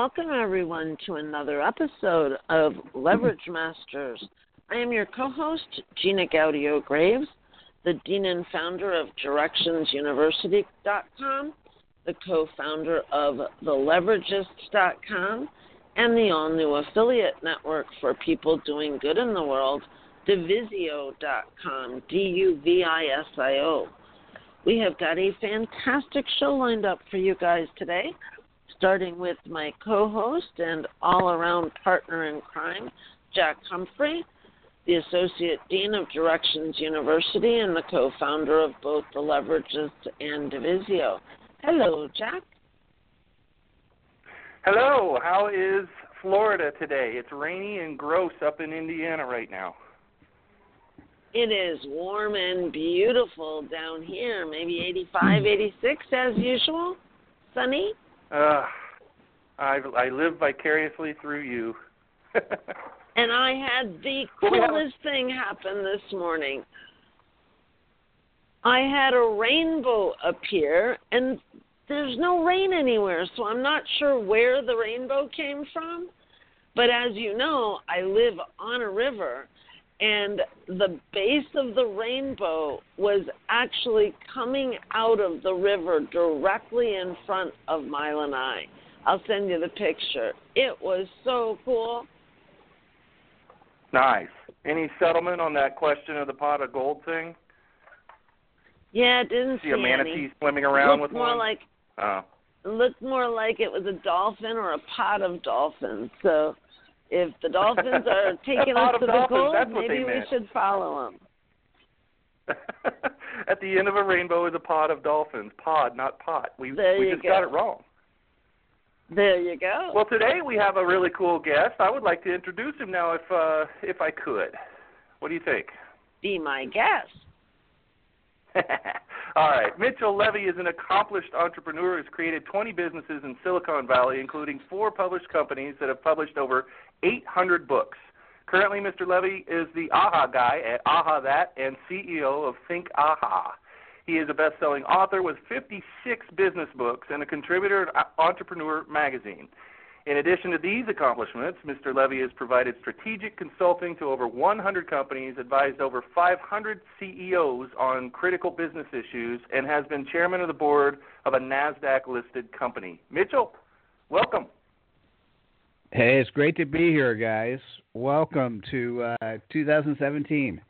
Welcome everyone to another episode of Leverage Masters. I am your co host, Gina Gaudio Graves, the Dean and founder of DirectionsUniversity.com, the co founder of TheLeveragists.com, and the all new affiliate network for people doing good in the world, Duvisio.com, D U V I S I O. We have got a fantastic show lined up for you guys today starting with my co host and all around partner in crime, Jack Humphrey, the Associate Dean of Directions University and the co founder of both the Leveragists and Duvisio. Hello, Jack. Hello, how is Florida today? It's rainy and gross up in Indiana right now. It is warm and beautiful down here, maybe 85, 86 as usual. Sunny? Uh, I I live vicariously through you. and I had the coolest thing happen this morning. I had a rainbow appear, and there's no rain anywhere, so I'm not sure where the rainbow came from. But as you know, I live on a river, and the base of the rainbow was actually coming out of the river directly in front of Mile lanai. I. I'll send you the picture. It was so cool. Nice. Any settlement on that question of the pot of gold thing? Yeah, it didn't see, see a manatee any. swimming around looked with more one. like oh. It looked more like it was a dolphin or a pot of dolphins. So if the dolphins are taking us to the gold, maybe we should follow them. At the end of a rainbow is a pod of dolphins. Pod, not pot. We There we just go. got it wrong. There you go. Well, today we have a really cool guest. I would like to introduce him now, if uh, if I could. What do you think? Be my guest. All right. Mitchell Levy is an accomplished entrepreneur who's created 20 businesses in Silicon Valley, including four published companies that have published over 800 books. Currently, Mr. Levy is the AHA guy at AHA That and CEO of Think AHA. He is a best-selling author with 56 business books and a contributor to Entrepreneur magazine. In addition to these accomplishments, Mr. Levy has provided strategic consulting to over 100 companies, advised over 500 CEOs on critical business issues, and has been chairman of the board of a NASDAQ-listed company. Mitchell, welcome. Hey, it's great to be here, guys. Welcome to uh, 2017.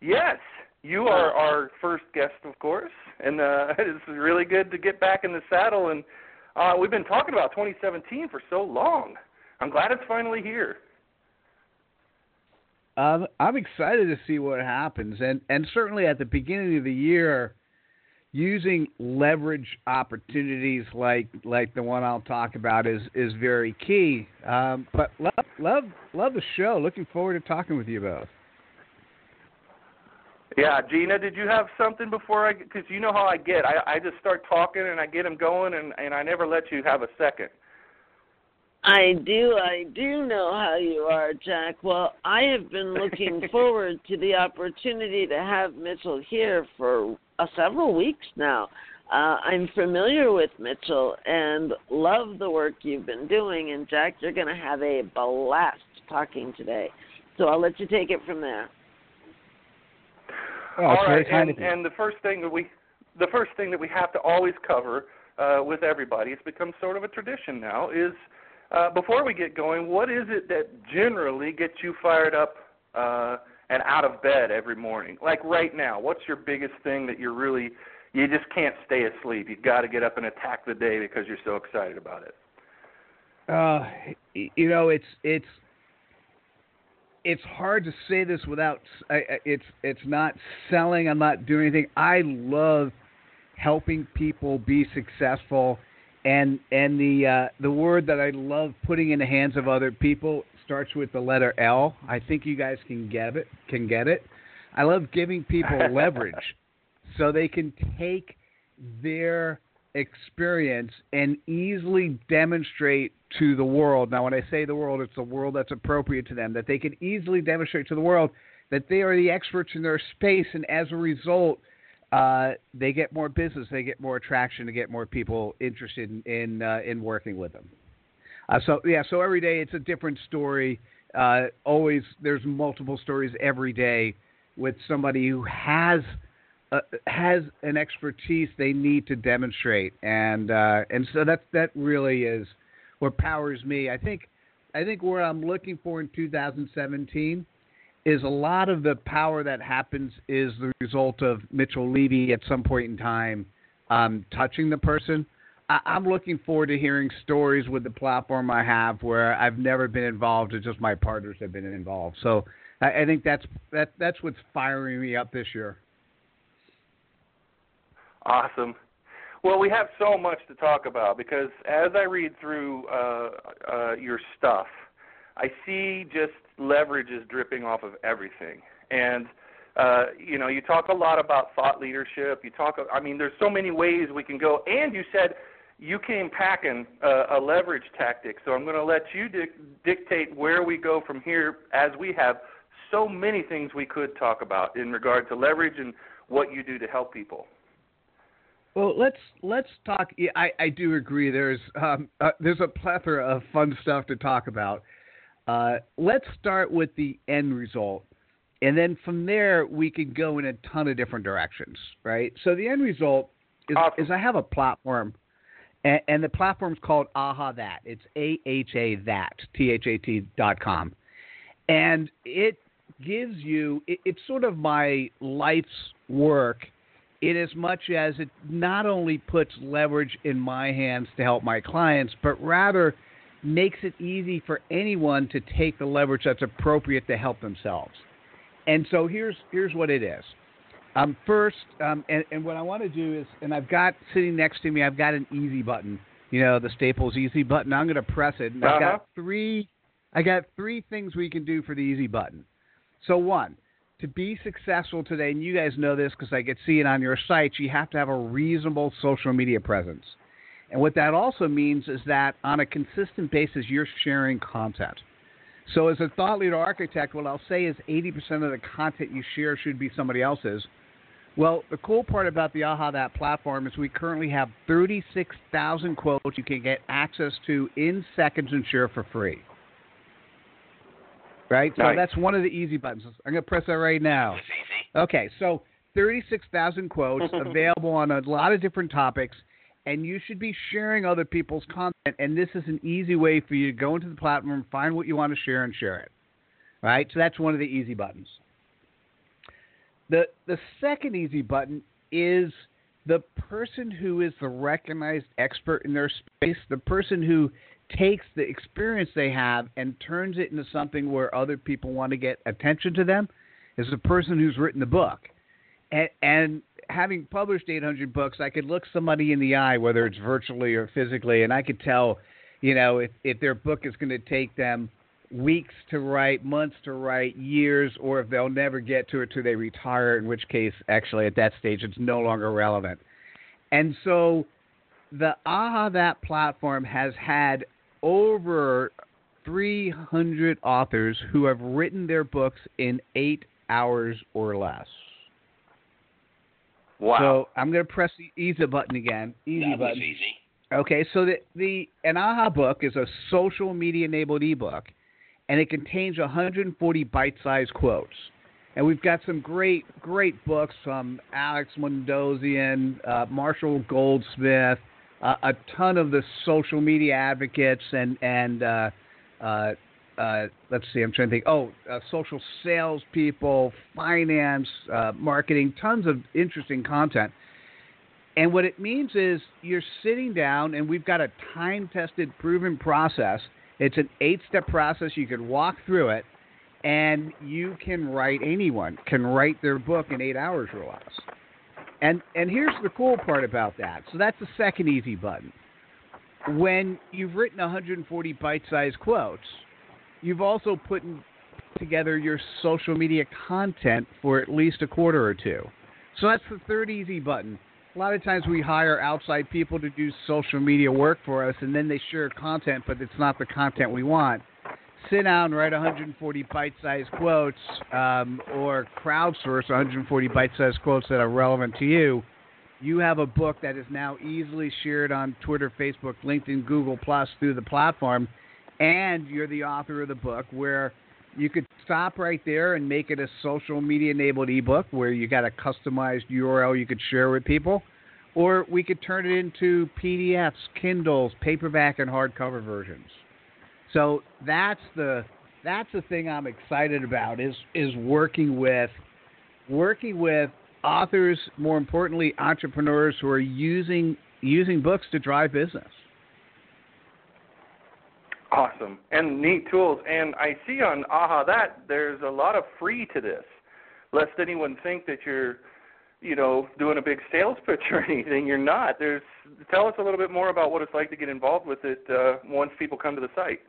Yes, you are our first guest, of course, and uh, it's really good to get back in the saddle. And uh, we've been talking about 2017 for so long. I'm glad it's finally here. Um, I'm excited to see what happens, and and certainly at the beginning of the year, using leverage opportunities like like the one I'll talk about is is very key. Um, but love love love the show. Looking forward to talking with you both. Yeah, Gina, did you have something before I? Because you know how I get. I I just start talking and I get them going, and and I never let you have a second. I do, I do know how you are, Jack. Well, I have been looking forward to the opportunity to have Mitchell here for uh, several weeks now. Uh, I'm familiar with Mitchell and love the work you've been doing. And Jack, you're going to have a blast talking today. So I'll let you take it from there. Oh, All it's very right, kind and and the first thing that we, the first thing that we have to always cover uh, with everybody, it's become sort of a tradition now, is uh, before we get going, what is it that generally gets you fired up uh, and out of bed every morning? Like right now, what's your biggest thing that you're really, you just can't stay asleep. You've got to get up and attack the day because you're so excited about it. Uh, you know, it's it's it's hard to say this without I- it's it's not selling. I'm not doing anything. I love helping people be successful and and the uh, the word that I love putting in the hands of other people starts with the letter L. I think you guys can get it. Can get it. I love giving people leverage so they can take their experience and easily demonstrate to the world. Now, when I say the world, it's the world that's appropriate to them, that they can easily demonstrate to the world that they are the experts in their space, and as a result, uh, they get more business, they get more attraction, they get more people interested in in, uh, in working with them. Uh, so yeah, so every day it's a different story. Uh, always, there's multiple stories every day with somebody who has uh, has an expertise they need to demonstrate, and uh, and so that that really is what powers me. I think I think what I'm looking for in 2017 is a lot of the power that happens is the result of Mitchell Levy at some point in time um, touching the person. I'm looking forward to hearing stories with the platform I have where I've never been involved, it's just my partners have been involved. So I, I think that's that that's what's firing me up this year. Awesome. Well, we have so much to talk about because as I read through uh, uh, your stuff, I see just leverage is dripping off of everything. And uh, you know, you talk a lot about thought leadership. You talk, I mean, there's so many ways we can go. And you said you came packing a, a leverage tactic. So I'm going to let you di- dictate where we go from here, as we have so many things we could talk about in regard to leverage and what you do to help people. Well, let's let's talk. Yeah, I I do agree. There's um, uh, there's a plethora of fun stuff to talk about. Uh, let's start with the end result, and then from there we can go in a ton of different directions, right? So the end result is, awesome. is I have a platform, and, and the platform's called Aha That. It's A H A That T H A T dot com, and it gives you it, it's sort of my life's work in as much as it not only puts leverage in my hands to help my clients, but rather makes it easy for anyone to take the leverage that's appropriate to help themselves. And so here's here's what it is. Um, first, um, and, and what I want to do is, and I've got sitting next to me, I've got an easy button. You know, the Staples easy button. I'm going to press it, and uh-huh. I've got three. I got three things we can do for the easy button. So one, to be successful today, and you guys know this because I could see it on your sites, you have to have a reasonable social media presence. And what that also means is that on a consistent basis, you're sharing content. So, as a thought leader architect, what I'll say is 80% of the content you share should be somebody else's. Well, the cool part about the Aha That platform is we currently have 36,000 quotes you can get access to in seconds and share for free. Right? Nice. So that's one of the easy buttons. I'm going to press that right now. Okay, so 36,000 quotes available on a lot of different topics, and you should be sharing other people's content. And this is an easy way for you to go into the platform, find what you want to share, and share it. Right? So that's one of the easy buttons. The, the second easy button is the person who is the recognized expert in their space, the person who takes the experience they have and turns it into something where other people want to get attention to them is the person who's written the book. And, and having published 800 books, I could look somebody in the eye, whether it's virtually or physically, and I could tell, you know, if, if their book is going to take them weeks to write, months to write, years, or if they'll never get to it till they retire, in which case, actually, at that stage, it's no longer relevant. And so the AHA That platform has had over 300 authors who have written their books in eight hours or less. Wow. So I'm going to press the easy button again. Easy that button. easy. Okay, so the, the an AHA book is a social media enabled ebook, and it contains 140 bite-sized quotes. And we've got some great, great books from Alex Mandossian, uh, Marshall Goldsmith, uh, a ton of the social media advocates, and and uh, uh, uh, let's see, I'm trying to think. Oh, uh, social salespeople, finance, marketing, tons of interesting content. And what it means is you're sitting down, and we've got a time tested, proven process. It's an eight step process. You can walk through it, and you can write, anyone can write their book in eight hours or less. And, and here's the cool part about that. So that's the second easy button. when you've written 140 bite-sized quotes, you've also put together your social media content for at least a quarter or two. So that's the third easy button. A lot of times we hire outside people to do social media work for us, and then they share content, but it's not the content we want. Sit down, and write 140 bite-sized quotes, um, or crowdsource 140 bite-sized quotes that are relevant to you. You have a book that is now easily shared on Twitter, Facebook, LinkedIn, Google Plus through the platform, and you're the author of the book where you could stop right there and make it a social media enabled ebook where you got a customized URL you could share with people. Or we could turn it into PDFs, Kindles, paperback, and hardcover versions. So that's the that's the thing I'm excited about is is working with working with authors, more importantly, entrepreneurs who are using using books to drive business. Awesome and neat tools. And I see on Aha that there's a lot of free to this, lest anyone think that you're, you know, doing a big sales pitch or anything. You're not. There's. Tell us a little bit more about what it's like to get involved with it uh, once people come to the site.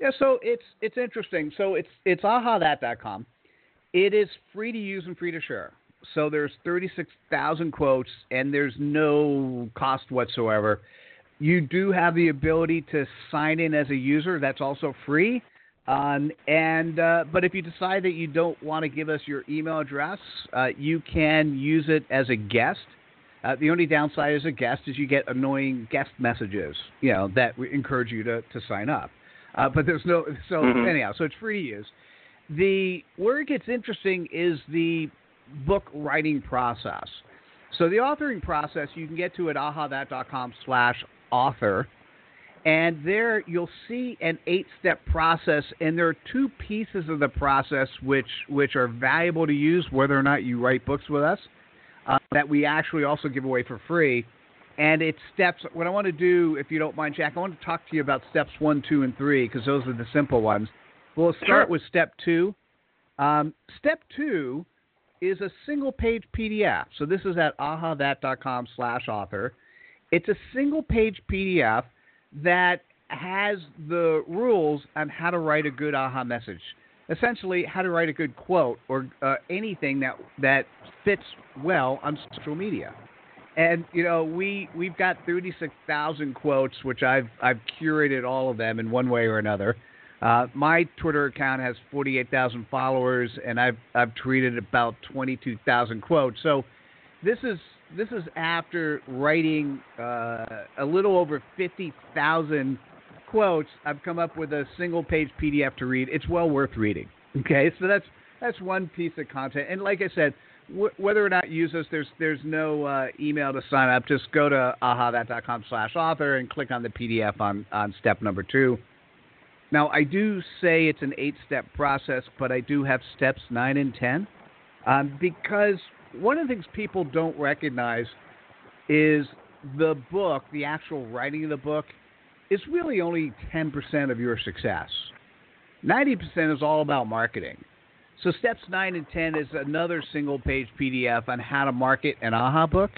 Yeah, so it's it's interesting. So it's it's ahathat.com. It is free to use and free to share. So there's 36,000 quotes and there's no cost whatsoever. You do have the ability to sign in as a user. That's also free. Um, and uh, but if you decide that you don't want to give us your email address, uh, you can use it as a guest. Uh, the only downside as a guest is you get annoying guest messages, you know, that encourage you to, to sign up. Uh, but there's no so mm-hmm. anyhow, so it's free to use. The where it gets interesting is the book writing process. So the authoring process you can get to at ahathat.com slash author. And there you'll see an eight step process, and there are two pieces of the process which, which are valuable to use, whether or not you write books with us, uh, that we actually also give away for free. And it's steps. What I want to do, if you don't mind, Jack, I want to talk to you about steps one, two, and three, because those are the simple ones. We'll start sure. with step two. Um, step two is a single page PDF. So this is at ahathat.com slash author. It's a single page PDF that has the rules on how to write a good aha message. Essentially, how to write a good quote or uh, anything that that fits well on social media. And you know, we we've got 36,000 quotes, which I've I've curated all of them in one way or another. Uh, my Twitter account has 48,000 followers, and I've I've tweeted about 22,000 quotes. So this is this is after writing uh, a little over 50,000 quotes. I've come up with a single page PDF to read. It's well worth reading. Okay, so that's that's one piece of content. And like I said, w- whether or not you use us, there's there's no uh, email to sign up. Just go to ahathat.com slash author and click on the PDF on, on step number two. Now, I do say it's an eight step process, but I do have steps nine and ten um, because one of the things people don't recognize is the book, the actual writing of the book, is really only 10% of your success. 90% is all about marketing. So, steps 9 and 10 is another single page PDF on how to market an AHA book.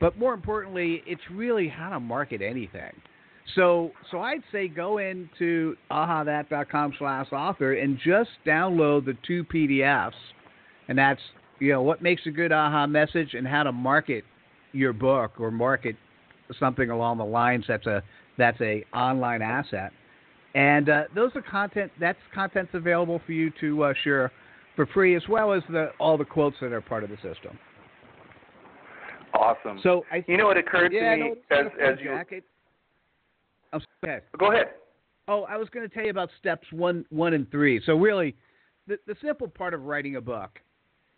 But more importantly, it's really how to market anything. So, so I'd say go into ahathat.com slash author and just download the two PDFs, and that's you know what makes a good aha message and how to market your book or market something along the lines that's a that's a online asset. And uh, those are content that's content's available for you to uh, share for free, as well as the all the quotes that are part of the system. Awesome. So I, you know what occurred yeah, to me as as you. It, oh, ahead. Go ahead. Oh, I was going to tell you about steps one, one, and three. So really, the the simple part of writing a book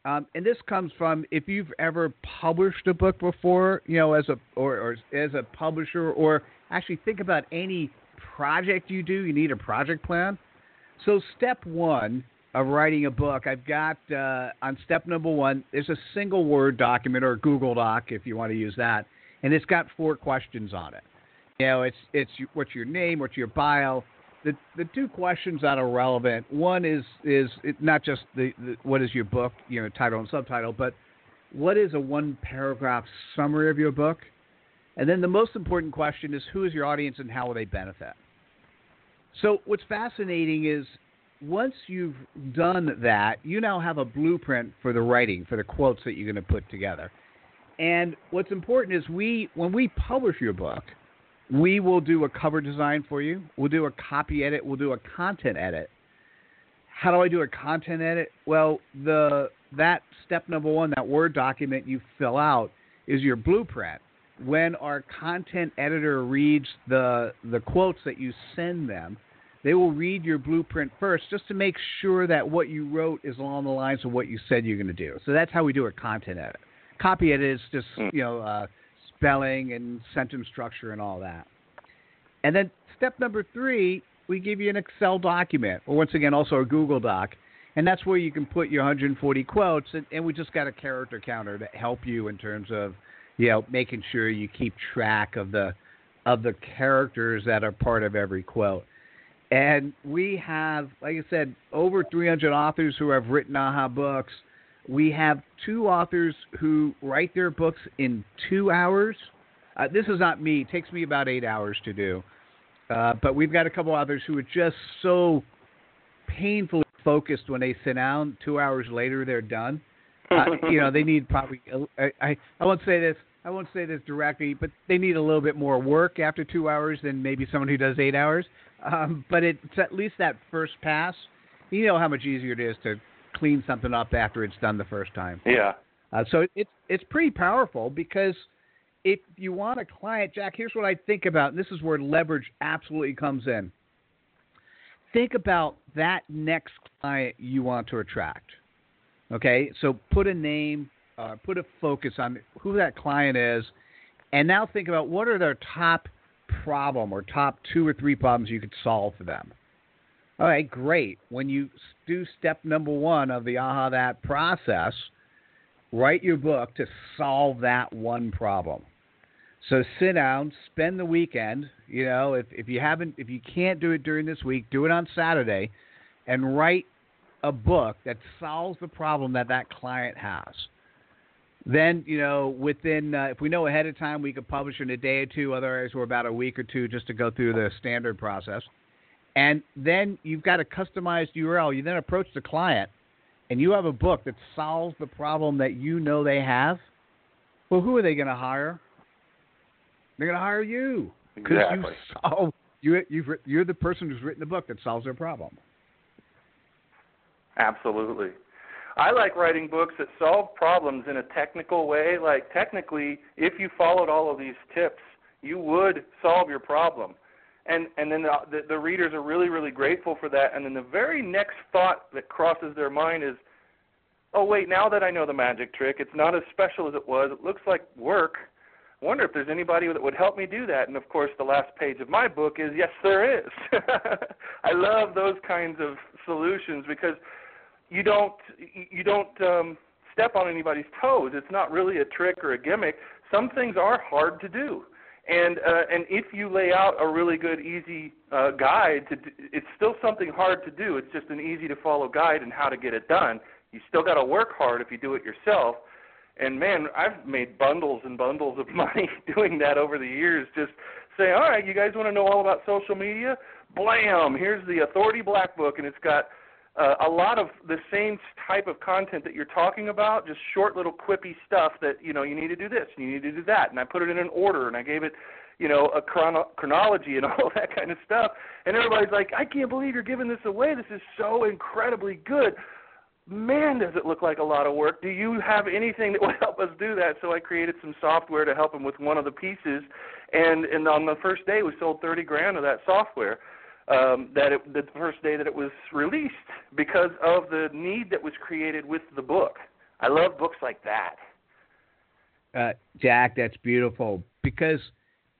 um, and this comes from if you've ever published a book before, you know, as a or, or as a publisher, or actually think about any project you do, you need a project plan. So step one of writing a book, I've got uh, on step number one, there's a single word document or Google Doc if you want to use that, and it's got four questions on it. You know, it's it's what's your name, what's your bio, the the two questions that are relevant. One is is not just the, the, what is your book, you know, title and subtitle, but what is a one paragraph summary of your book, And then the most important question is who is your audience and how will they benefit? So, what's fascinating is once you've done that, you now have a blueprint for the writing, for the quotes that you're going to put together. And what's important is we, when we publish your book, we will do a cover design for you. We'll do a copy edit. We'll do a content edit. How do I do a content edit? Well, the that step number one, that Word document you fill out, is your blueprint. When our content editor reads the the quotes that you send them, they will read your blueprint first just to make sure that what you wrote is along the lines of what you said you're going to do. So that's how we do a content edit. Copy edit is just Hmm. you know uh, spelling and sentence structure and all that. And then step number three, we give you an Excel document, or once again also a Google Doc, and that's where you can put your 140 quotes. And, and we just got a character counter to help you in terms of you know making sure you keep track of the of the characters that are part of every quote. And we have, like I said, over 300 authors who have written AHA books. We have two authors who write their books in two hours. Uh, this is not me. It takes me about eight hours to do. Uh, but we've got a couple authors who are just so painfully focused when they sit down. Two hours later, they're done. Uh, you know, they need probably. I, I I won't say this. I won't say this directly, but they need a little bit more work after two hours than maybe someone who does eight hours. Um, but it's at least that first pass. You know how much easier it is to clean something up after it's done the first time. yeah. Uh, so it's it's pretty powerful because if you want a client, Jack, here's what I think about. And this is where leverage absolutely comes in. Think about that next client you want to attract. Okay, so put a name, uh, put a focus on who that client is, and now think about what are their top problem or top two or three problems you could solve for them. All right, great. When you do step number one of the aha that process, write your book to solve that one problem. So sit down, spend the weekend. You know, if if you haven't, if you can't do it during this week, do it on Saturday, and write a book that solves the problem that that client has. Then you know, within uh, if we know ahead of time, we could publish in a day or two. Otherwise, we're about a week or two just to go through the standard process. And then you've got a customized URL. You then approach the client, and you have a book that solves the problem that you know they have. Well, who are they going to hire? They're going to hire you because Exactly. you solve. You, you've, you're the person who's written the book that solves their problem. Absolutely. I like writing books that solve problems in a technical way. Like technically, if you followed all of these tips, you would solve your problem. And and then the, the the readers are really really grateful for that. And then the very next thought that crosses their mind is, "Oh wait, now that I know the magic trick, it's not as special as it was. It looks like work. I wonder if there's anybody that would help me do that." And of course, the last page of my book is, "Yes, there is." I love those kinds of solutions because you don't you don't um, step on anybody's toes. It's not really a trick or a gimmick. Some things are hard to do, and uh, and if you lay out a really good, easy uh, guide to, it's still something hard to do. It's just an easy to follow guide and how to get it done. You still got to work hard if you do it yourself. And man, I've made bundles and bundles of money doing that over the years. Just say, all right, you guys want to know all about social media? Blam! Here's the Authority Black Book, and it's got uh, a lot of the same type of content that you're talking about, just short little quippy stuff that you know you need to do this, you need to do that, and I put it in an order, and I gave it, you know, a chrono- chronology and all that kind of stuff, and everybody's like, I can't believe you're giving this away. This is so incredibly good. Man, does it look like a lot of work. Do you have anything that would help us do that? So I created some software to help him with one of the pieces, and and on the first day we sold 30 grand of that software um, that it, the first day that it was released because of the need that was created with the book. I love books like that. Uh, Jack, that's beautiful because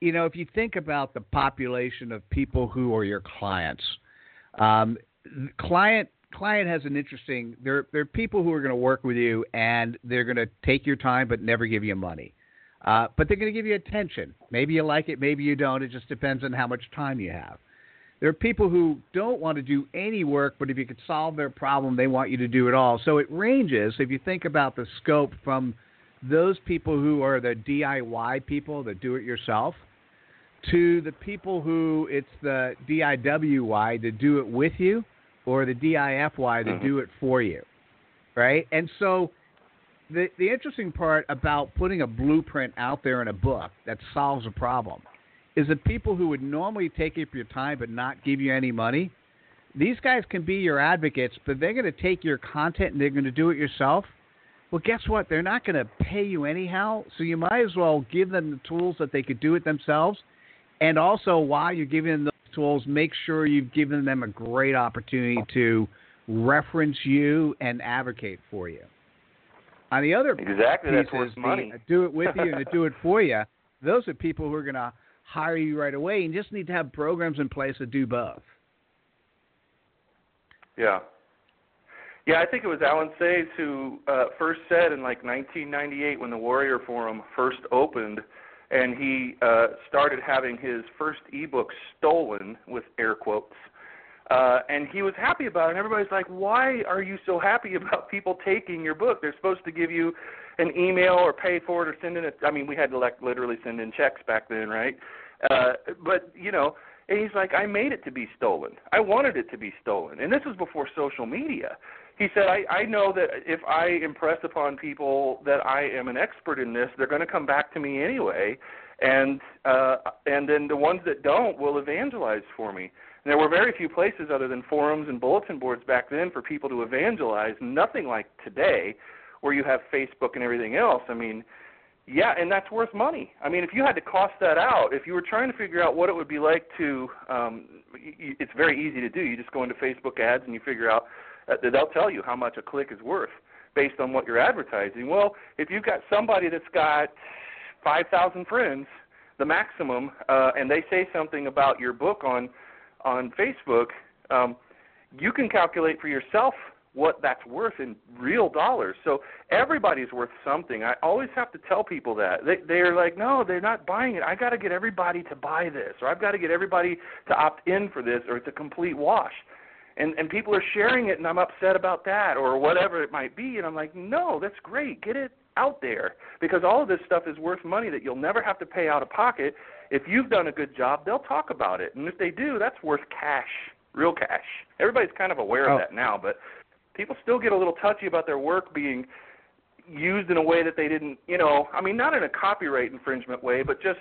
you know if you think about the population of people who are your clients, um, client client has an interesting. There there are people who are going to work with you and they're going to take your time but never give you money. Uh, but they're going to give you attention. Maybe you like it, maybe you don't. It just depends on how much time you have. There are people who don't want to do any work, but if you could solve their problem, they want you to do it all. So it ranges. If you think about the scope from those people who are the DIY people, the do it yourself, to the people who it's the DIWY, to do it with you, or the DIFY, to Mhm. do it for you. Right? And so the the interesting part about putting a blueprint out there in a book that solves a problem is that people who would normally take up your time but not give you any money, these guys can be your advocates, but they're going to take your content and they're going to do it yourself. Well, guess what? They're not going to pay you anyhow, so you might as well give them the tools that they could do it themselves. And also, while you're giving them those tools, make sure you've given them a great opportunity to reference you and advocate for you. On the other Exactly, that's pieces, worth the money. do it with you and do it for you. Those are people who are going to hire you right away, and just need to have programs in place to do both. Yeah. Yeah, I think it was Allen Says who uh, first said in like 1998 when the Warrior Forum first opened, and he uh, started having his first ebook stolen with air quotes. Uh, and he was happy about it. And everybody's like, "Why are you so happy about people taking your book? They're supposed to give you an email or pay for it or send in it. I mean, we had to like literally send in checks back then, right? Uh, but you know, and he's like, I made it to be stolen. I wanted it to be stolen. And this was before social media. He said, I, I know that if I impress upon people that I am an expert in this, they're going to come back to me anyway. And uh, and then the ones that don't will evangelize for me. And there were very few places other than forums and bulletin boards back then for people to evangelize. Nothing like today, where you have Facebook and everything else. I mean, yeah, and that's worth money. I mean, if you had to cost that out, if you were trying to figure out what it would be like to, um, it's very easy to do. You just go into Facebook ads and you figure out. Uh, they'll tell you how much a click is worth based on what you're advertising. Well, if you've got somebody that's got 5,000 friends, the maximum, uh, and they say something about your book on on Facebook, um, you can calculate for yourself what that's worth in real dollars. So everybody's worth something. I always have to tell people that. They they're like, "No, they're not buying it. I got to get everybody to buy this or I've got to get everybody to opt in for this or it's a complete wash." And and people are sharing it and I'm upset about that or whatever it might be and I'm like, "No, that's great. Get it out there because all of this stuff is worth money that you'll never have to pay out of pocket. If you've done a good job, they'll talk about it. And if they do, that's worth cash, real cash. Everybody's kind of aware Oh. of that now, but people still get a little touchy about their work being used in a way that they didn't, you know, I mean not in a copyright infringement way, but just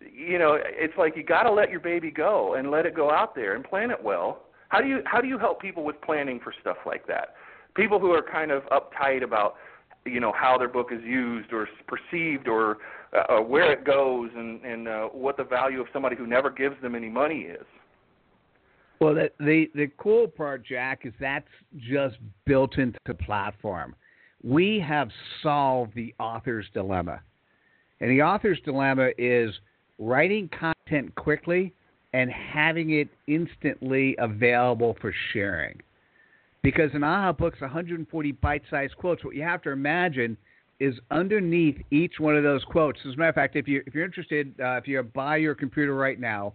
you know, it's like you got to let your baby go and let it go out there and plan it well. How do you how do you help people with planning for stuff like that? People who are kind of uptight about you know how their book is used or perceived or uh, where it goes and and uh, what the value of somebody who never gives them any money is. Well, the, the the cool part, Jack, is that's just built into the platform. We have solved the author's dilemma, and the author's dilemma is writing content quickly and having it instantly available for sharing. Because in AHA Books, 140 bite-sized quotes. What you have to imagine is underneath each one of those quotes. As a matter of fact, if you if you're interested, uh, if you're by your computer right now,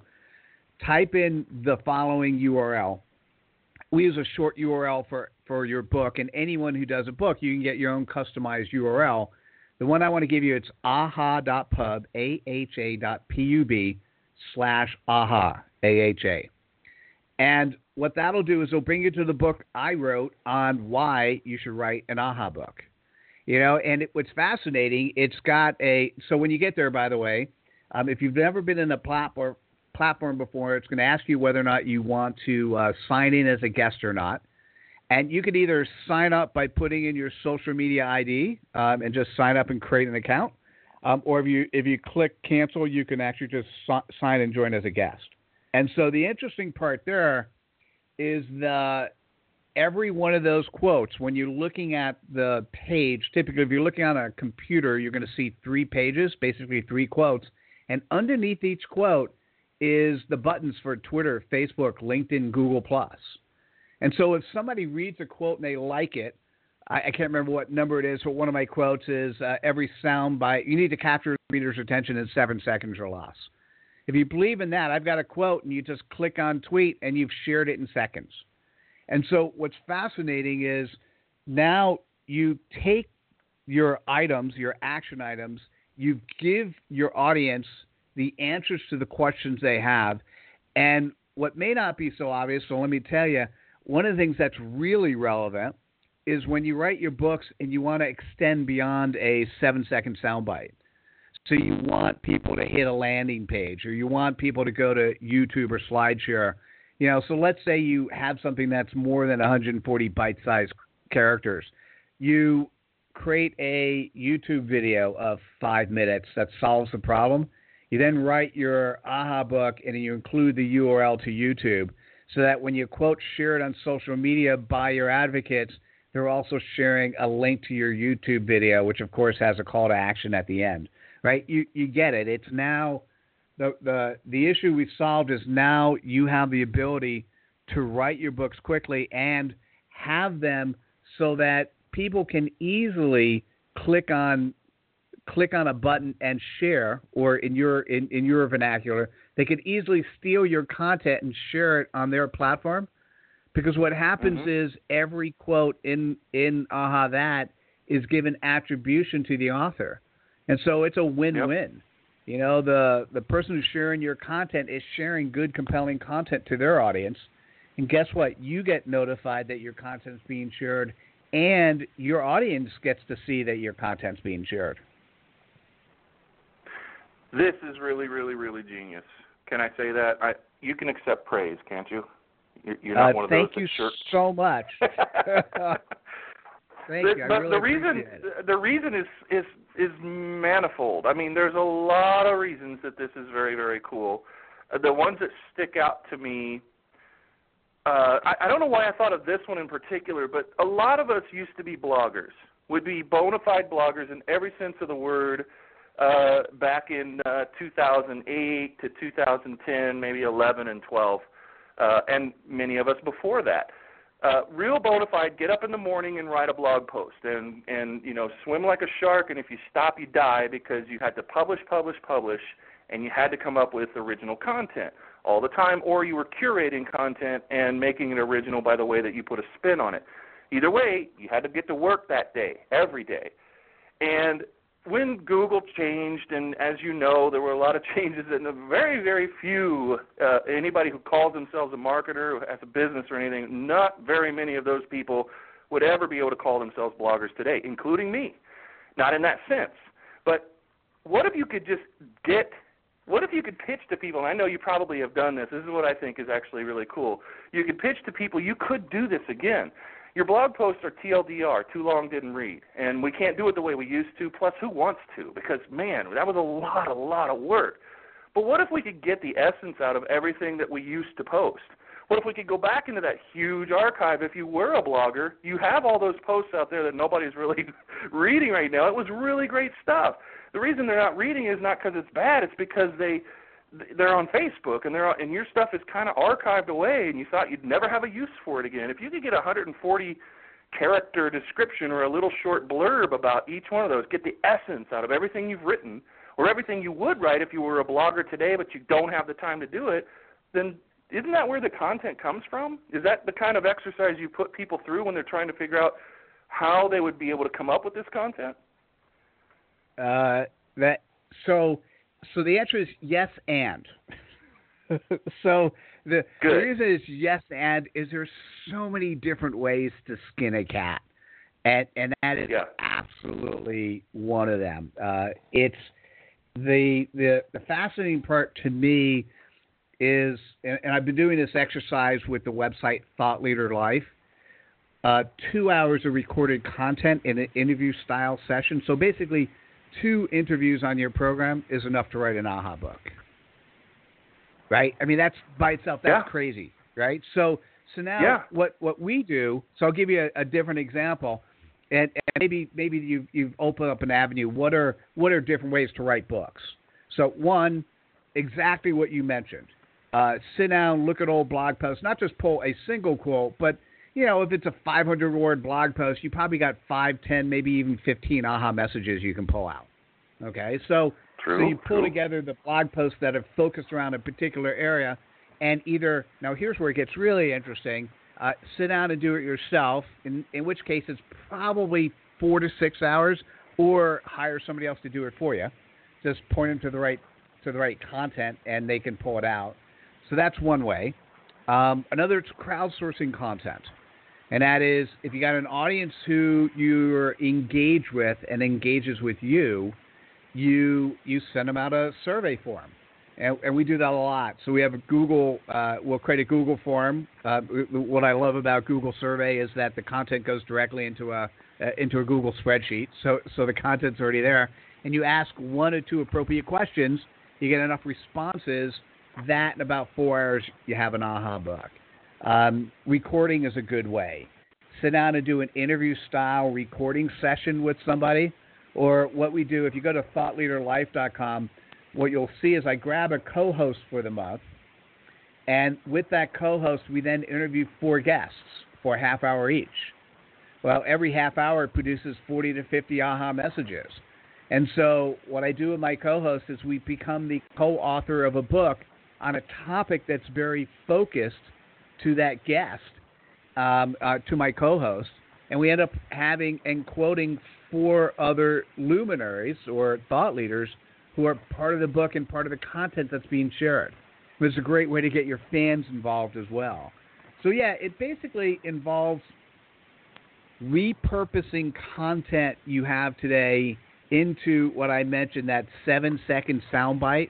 type in the following URL. We use a short URL for, for your book, and anyone who does a book, you can get your own customized URL. The one I want to give you, it's aha.pub, A-H-A dot P-U-B slash aha, A-H-A. And what that'll do is it'll bring you to the book I wrote on why you should write an aha book. You know, and it, what's fascinating, it's got a, so when you get there, by the way, um, if you've never been in a platform, platform before, it's going to ask you whether or not you want to uh, sign in as a guest or not. And you could either sign up by putting in your social media ID um, and just sign up and create an account, um, or if you if you click cancel, you can actually just si- sign and join as a guest. And so the interesting part there is the every one of those quotes when you're looking at the page. Typically, if you're looking on a computer, you're going to see three pages, basically three quotes, and underneath each quote is the buttons for Twitter, Facebook, LinkedIn, Google Plus. And so if somebody reads a quote and they like it, I, I can't remember what number it is, but one of my quotes is uh, every sound bite, you need to capture the reader's attention in seven seconds or less. If you believe in that, I've got a quote and you just click on tweet and you've shared it in seconds. And so what's fascinating is now you take your items, your action items, you give your audience the answers to the questions they have. And what may not be so obvious, so let me tell you, one of the things that's really relevant is when you write your books and you want to extend beyond a seven second soundbite. So you want people to hit a landing page or you want people to go to YouTube or SlideShare. You know, so let's say you have something that's more than 140 bite sized characters. You create a YouTube video of five minutes that solves the problem. You then write your AHA book and you include the URL to YouTube so that when you quote share it on social media by your advocates, they're also sharing a link to your YouTube video, which of course has a call to action at the end. Right? You you get it. It's now the the the issue we've solved is now you have the ability to write your books quickly and have them so that people can easily click on click on a button and share or in your in, in your vernacular they could easily steal your content and share it on their platform. Because what happens mm-hmm. is every quote in in aha that is given attribution to the author. And so it's a win-win. Yep. you know the the person who's sharing your content is sharing good compelling content to their audience. And guess what? You get notified that your content is being shared and your audience gets to see that your content's being shared this is really, really, really genius. Can I say that? I you can accept praise, can't you? You're, you're not uh, one of thank those. Thank you so much. thank the, you. I but really the reason it. the reason is is is manifold. I mean, there's a lot of reasons that this is very very cool. Uh, the ones that stick out to me. Uh, I, I don't know why I thought of this one in particular, but a lot of us used to be bloggers. Would be bona fide bloggers in every sense of the word uh, back in uh, 2008 to 2010, maybe 11 and 12, uh, and many of us before that. Uh, real bona fide, get up in the morning and write a blog post, and and you know swim like a shark, and if you stop, you die because you had to publish, publish, publish, and you had to come up with original content all the time, or you were curating content and making it original by the way that you put a spin on it. Either way, you had to get to work that day, every day. And when Google changed, and as you know, there were a lot of changes, and very, very few uh, anybody who calls themselves a marketer, who has a business or anything, not very many of those people would ever be able to call themselves bloggers today, including me. Not in that sense, but what if you could just get what if you could pitch to people and i know you probably have done this this is what i think is actually really cool. You could pitch to people you could do this again your blog posts are TLDR, too long didn't read, and we can't do it the way we used to. Plus, who wants to? Because man, that was a lot, a lot of work. But what if we could get the essence out of everything that we used to post? What if we could go back into that huge archive? If you were a blogger, you have all those posts out there that nobody's really reading right now. It was really great stuff. The reason they're not reading is not because it's bad; it's because they they're on Facebook and they're on, and your stuff is kind of archived away, and you thought you'd never have a use for it again. If you could get a 140 character description or a little short blurb about each one of those, get the essence out of everything you've written or everything you would write if you were a blogger today, but you don't have the time to do it, then isn't that where the content comes from? Is that the kind of exercise you put people through when they're trying to figure out how they would be able to come up with this content? Uh, that so so the answer is yes and. so the, the, reason is yes and is there's so many different ways to skin a cat, and and that is yeah. absolutely one of them. Uh, it's the the the fascinating part to me is, and, and I've been doing this exercise with the website Thought Leader Life. Uh, two hours of recorded content in an interview style session. So basically, two interviews on your program is enough to write an aha book. Right? I mean, that's by itself, that's yeah. crazy. Right? So, so now yeah. what, what we do, so I'll give you a, a different example. And, and maybe maybe you've you've opened up an avenue. What are what are different ways to write books? So one, exactly what you mentioned. Uh, sit down, look at old blog posts, not just pull a single quote, but you know, if it's a 500 word blog post, you probably got five, ten, maybe even 15 aha messages you can pull out. Okay, so true, so you pull true. together the blog posts that are focused around a particular area, and either now here's where it gets really interesting. Uh, sit down and do it yourself. In in which case, it's probably four to six hours, or hire somebody else to do it for you. Just point them to the right to the right content, and they can pull it out. So that's one way. Um, another is crowdsourcing content. And that is if you got an audience who you're engaged with and engages with you, you you send them out a survey form. And, and we do that a lot. So we have a Google, uh, we'll create a Google form. Uh, what I love about Google Survey is that the content goes directly into a uh, into a Google spreadsheet. So so the content's already there, and you ask one or two appropriate questions, you get enough responses that in about four hours you have an aha book. Um, recording is a good way. Sit down and do an interview style recording session with somebody. Or what we do, if you go to thoughtleaderlife.com, what you'll see is I grab a co host for the month. And with that co host, we then interview four guests for a half hour each. Well, every half hour produces 40 to 50 aha messages. And so, what I do with my co host is we become the co author of a book on a topic that's very focused to that guest, um, uh, to my co host. And we end up having and quoting four other luminaries or thought leaders who are part of the book and part of the content that's being shared. It's a great way to get your fans involved as well. So, yeah, it basically involves repurposing content you have today into what I mentioned that seven second soundbite.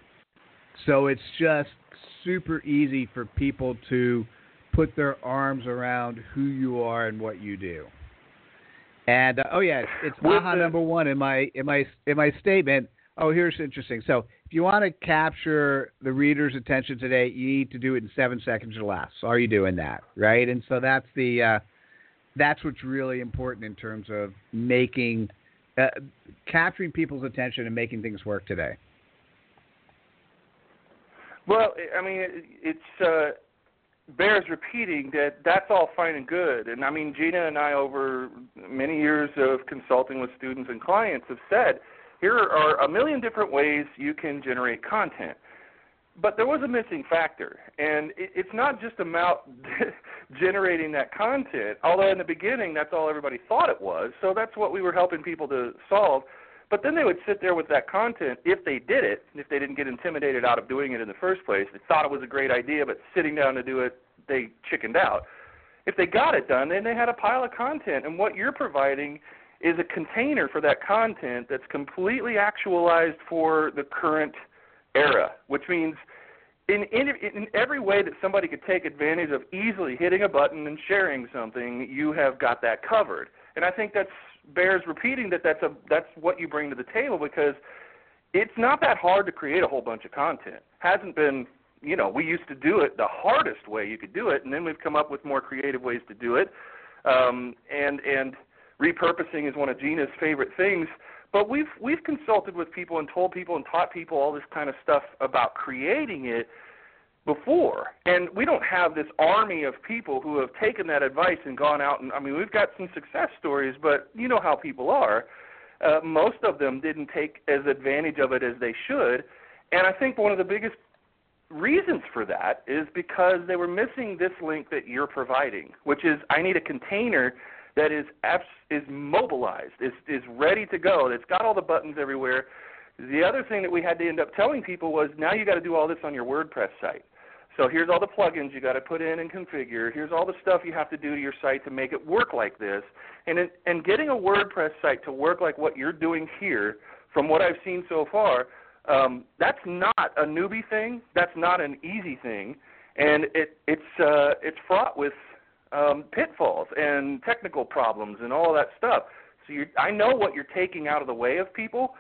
So it's just super easy for people to put their arms around who you are and what you do. And uh, oh yeah, it's, aha number one in my in my in my statement. Oh, here's interesting. So if you want to capture the reader's attention today, you need to do it in seven seconds or less. Are you doing that right? And so that's the uh, that's what's really important in terms of making uh, capturing people's attention and making things work today. Well, I mean, it's uh, bears repeating that that's all fine and good. And I mean, Gina and I, over many years of consulting with students and clients, have said here are a million different ways you can generate content. But there was a missing factor, and it's not just about generating that content. Although in the beginning, that's all everybody thought it was. So that's what we were helping people to solve. But then they would sit there with that content if they did it, if they didn't get intimidated out of doing it in the first place. They thought it was a great idea, but sitting down to do it, they chickened out. If they got it done, then they had a pile of content. And what you're providing is a container for that content that's completely actualized for the current era, which means in, in, in every way that somebody could take advantage of easily hitting a button and sharing something, you have got that covered. And I think that's bears repeating that that's a that's what you bring to the table because it's not that hard to create a whole bunch of content. Hasn't been, you know, we used to do it the hardest way you could do it, and then we've come up with more creative ways to do it. Um, and and repurposing is one of Gina's favorite things. But we've we've consulted with people and told people and taught people all this kind of stuff about creating it before. And we don't have this army of people who have taken that advice and gone out and I mean we've got some success stories, but you know how people are. Uh, most of them didn't take as advantage of it as they should. And I think one of the biggest reasons for that is because they were missing this link that you're providing, which is I need a container that is is mobilized, is is ready to go. That's got all the buttons everywhere. The other thing that we had to end up telling people was now you got to do all this on your WordPress site. So here's all the plugins you got to put in and configure. Here's all the stuff you have to do to your site to make it work like this. And and getting a WordPress site to work like what you're doing here, from what I've seen so far, um, that's not a newbie thing. That's not an easy thing, and it it's uh, it's fraught with um, pitfalls and technical problems and all that stuff. So you, I know what you're taking out of the way of people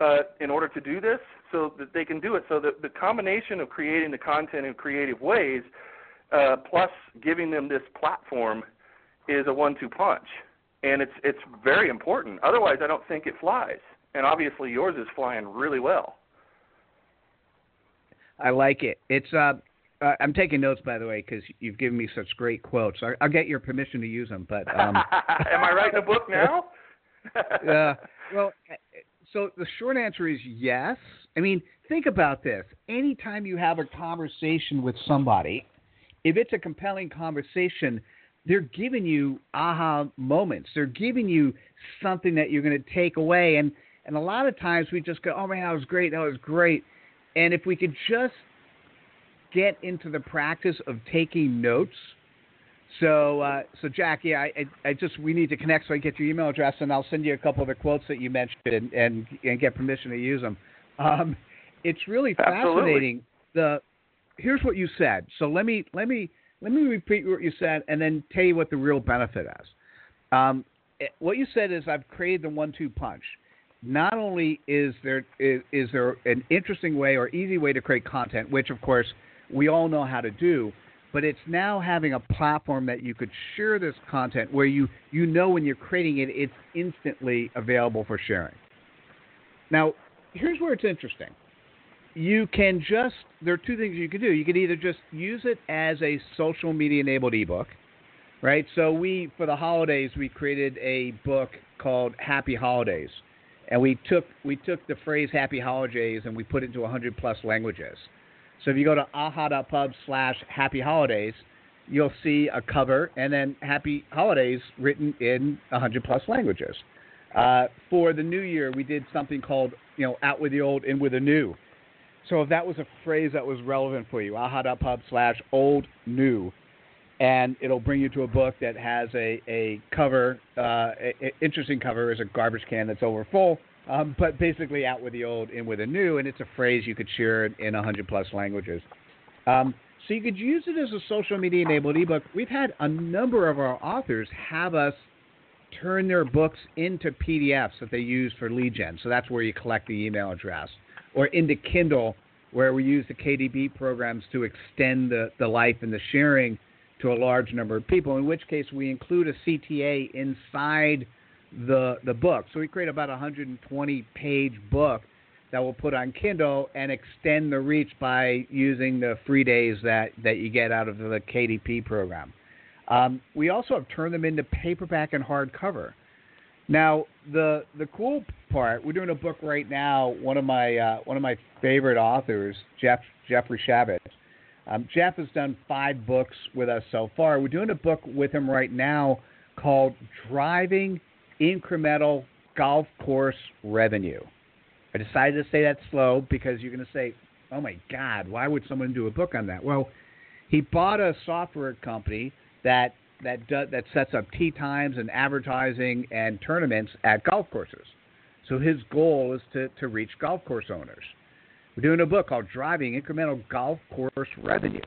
uh, in order to do this, so that they can do it. So the, the combination of creating the content in creative ways, uh, plus giving them this platform, is a one-two punch, and it's it's very important. Otherwise, I don't think it flies. And obviously, yours is flying really well. I like it. It's uh, uh I'm taking notes by the way because you've given me such great quotes. I, will get your permission to use them, but um... am I writing a book now? uh, well, so the short answer is yes. I mean, think about this. Anytime you have a conversation with somebody, if it's a compelling conversation, they're giving you aha moments. They're giving you something that you're going to take away. And and a lot of times we just go, oh man, that was great, that was great. And if we could just get into the practice of taking notes. So, uh, so Jack, yeah, I, I, just we need to connect so I get your email address, and I'll send you a couple of the quotes that you mentioned, and and, and get permission to use them. Um, it's really Absolutely. fascinating. The here's what you said. So let me let me let me repeat what you said, and then tell you what the real benefit is. Um, what you said is I've created the one-two punch. Not only is there is, is there an interesting way or easy way to create content, which of course we all know how to do, but it's now having a platform that you could share this content where you you know when you're creating it, it's instantly available for sharing. Now, here's where it's interesting. You can just there are two things you can do. You can either just use it as a social media enabled ebook, right? So we for the holidays we created a book called Happy Holidays, and we took we took the phrase Happy Holidays and we put it into 100 plus languages. So if you go to aha.pub slash Happy Holidays, you'll see a cover and then Happy Holidays written in 100 plus languages. Uh, for the new year, we did something called you know out with the old, in with the new. So if that was a phrase that was relevant for you, aha.pub slash old new and it'll bring you to a book that has a a cover, uh, a, a interesting cover is a garbage can that's over full, um, but basically out with the old, in with the new, and it's a phrase you could share in hundred plus languages. Um, so you could use it as a social media enabled ebook. We've had a number of our authors have us turn their books into PDFs that they use for lead gen. So that's where you collect the email address, or into Kindle, where we use the KDP programs to extend the, the life and the sharing to a large number of people, in which case we include a CTA inside the the book. So we create about a 120 page book that we'll put on Kindle and extend the reach by using the free days that, that you get out of the KDP program. Um, we also have turned them into paperback and hardcover. Now, the the cool part, we're doing a book right now. One of my uh, one of my favorite authors, Jeff Jeffrey Shabbat, um, Jeff has done five books with us so far. We're doing a book with him right now called Driving Incremental Golf Course Revenue. I decided to say that slow because you're going to say, oh my God, why would someone do a book on that? Well, he bought a software company that that does, that sets up tee times and advertising and tournaments at golf courses. So his goal is to, to reach golf course owners. We're doing a book called Driving Incremental Golf Course Revenue.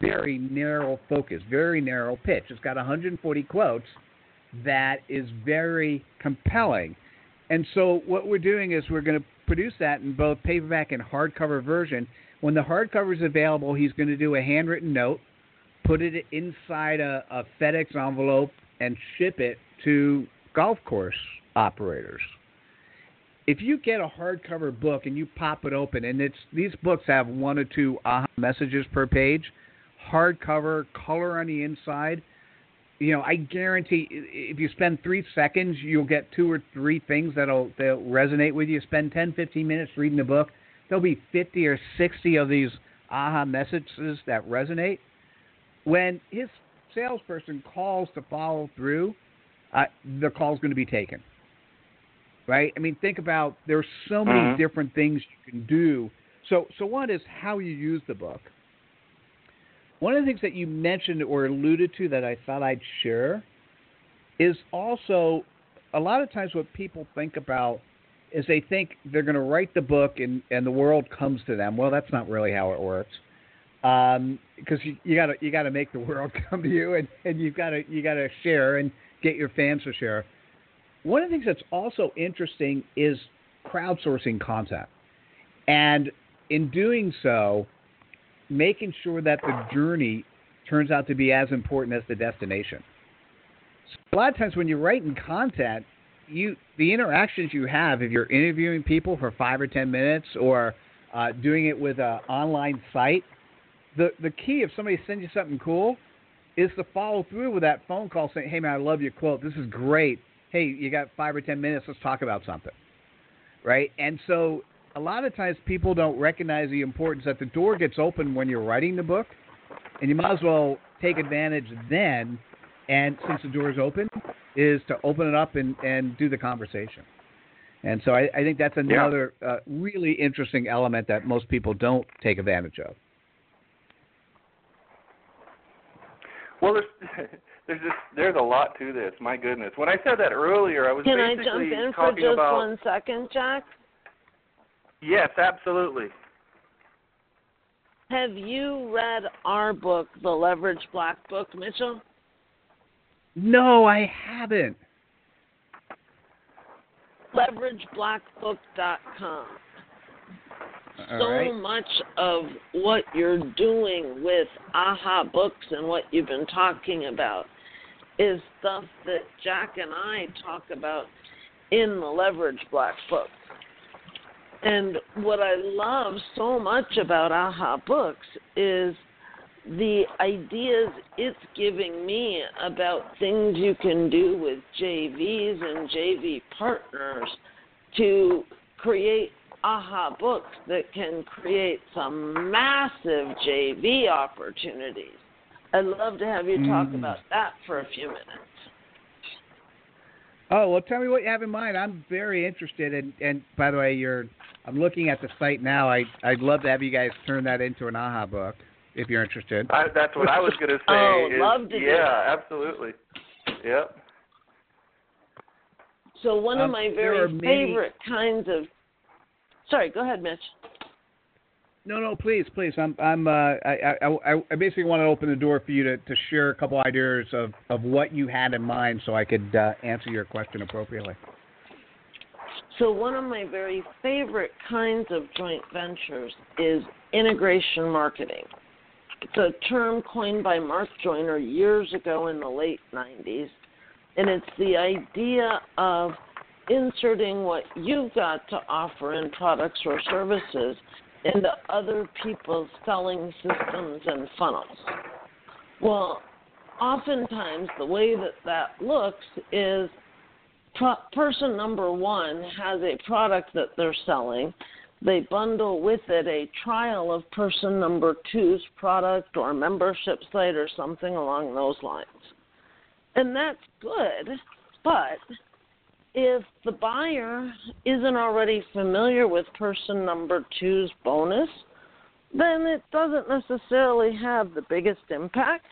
Very narrow focus, very narrow pitch. It's got 140 quotes that is very compelling. And so what we're doing is we're going to produce that in both paperback and hardcover version. When the hardcover is available, he's going to do a handwritten note, put it inside a, a FedEx envelope, and ship it to golf course operators if you get a hardcover book and you pop it open, and it's these books have one or two aha messages per page, hardcover, color on the inside. You know, I guarantee if you spend three seconds, you'll get two or three things that'll that'll resonate with you. Spend 10, 15 minutes reading the book. There'll be 50 or 60 of these aha messages that resonate. When his salesperson calls to follow through, uh, the call's going to be taken right? I mean, think about there's so many mm-hmm. different things you can do. So, so one is how you use the book. One of the things that you mentioned or alluded to that I thought I'd share is also a lot of times what people think about is they think they're going to write the book and, and the world comes to them. Well, that's not really how it works. Um, because you, you gotta you gotta make the world come to you, and, and you've got to you gotta share and get your fans to share. One of the things that's also interesting is crowdsourcing content. And in doing so, making sure that the journey turns out to be as important as the destination. So a lot of times when you're writing content, you the interactions you have if you're interviewing people for five or ten minutes or uh, doing it with an online site, the the key if somebody sends you something cool is to follow through with that phone call saying, "Hey man, I love your quote. This is great hey, you got five or ten minutes, let's talk about something. Right? And so a lot of times people don't recognize the importance that the door gets open when you're writing the book, and you might as well take advantage then and since the door is open, is to open it up and, and do the conversation. And so I, I think that's another yeah. uh, really interesting element that most people don't take advantage of. Well, there's there's just there's a lot to this. My goodness. When I said that earlier, I was Can basically I jump in for just about, one second, Jack? Yes, absolutely. Have you read our book, The Leverage Black Book, Mitchell? No, I haven't. LeverageBlackBook.com. All so right. much of what you're doing with AHA Books and what you've been talking about is stuff that Jack and I talk about in the Leverage Black Book. And what I love so much about AHA Books is the ideas it's giving me about things you can do with JVs and JV partners to create AHA books that can create some massive JV opportunities. I'd love to have you talk Mm. about that for a few minutes. Oh well, tell me what you have in mind. I'm very interested. And and by the way, you're I'm looking at the site now. I I'd love to have you guys turn that into an AHA book if you're interested. I, that's what I was going to say. Oh, is, love to do Yeah, that. absolutely. Yep. So one of Um, my there are very many- favorite kinds of Sorry, go ahead, Mitch. No, no, please, please. I'm, I'm, uh, I, I, I basically want to open the door for you to, to share a couple ideas of, of what you had in mind, so I could uh, answer your question appropriately. So one of my very favorite kinds of joint ventures is integration marketing. It's a term coined by Mark Joyner years ago in the late 90s, and it's the idea of inserting what you've got to offer in products or services into other people's selling systems and funnels. Well, oftentimes the way that that looks is pro- person number one has a product that they're selling. They bundle with it a trial of person number two's product or membership site or something along those lines. And that's good, but if the buyer isn't already familiar with person number two's bonus, then it doesn't necessarily have the biggest impact.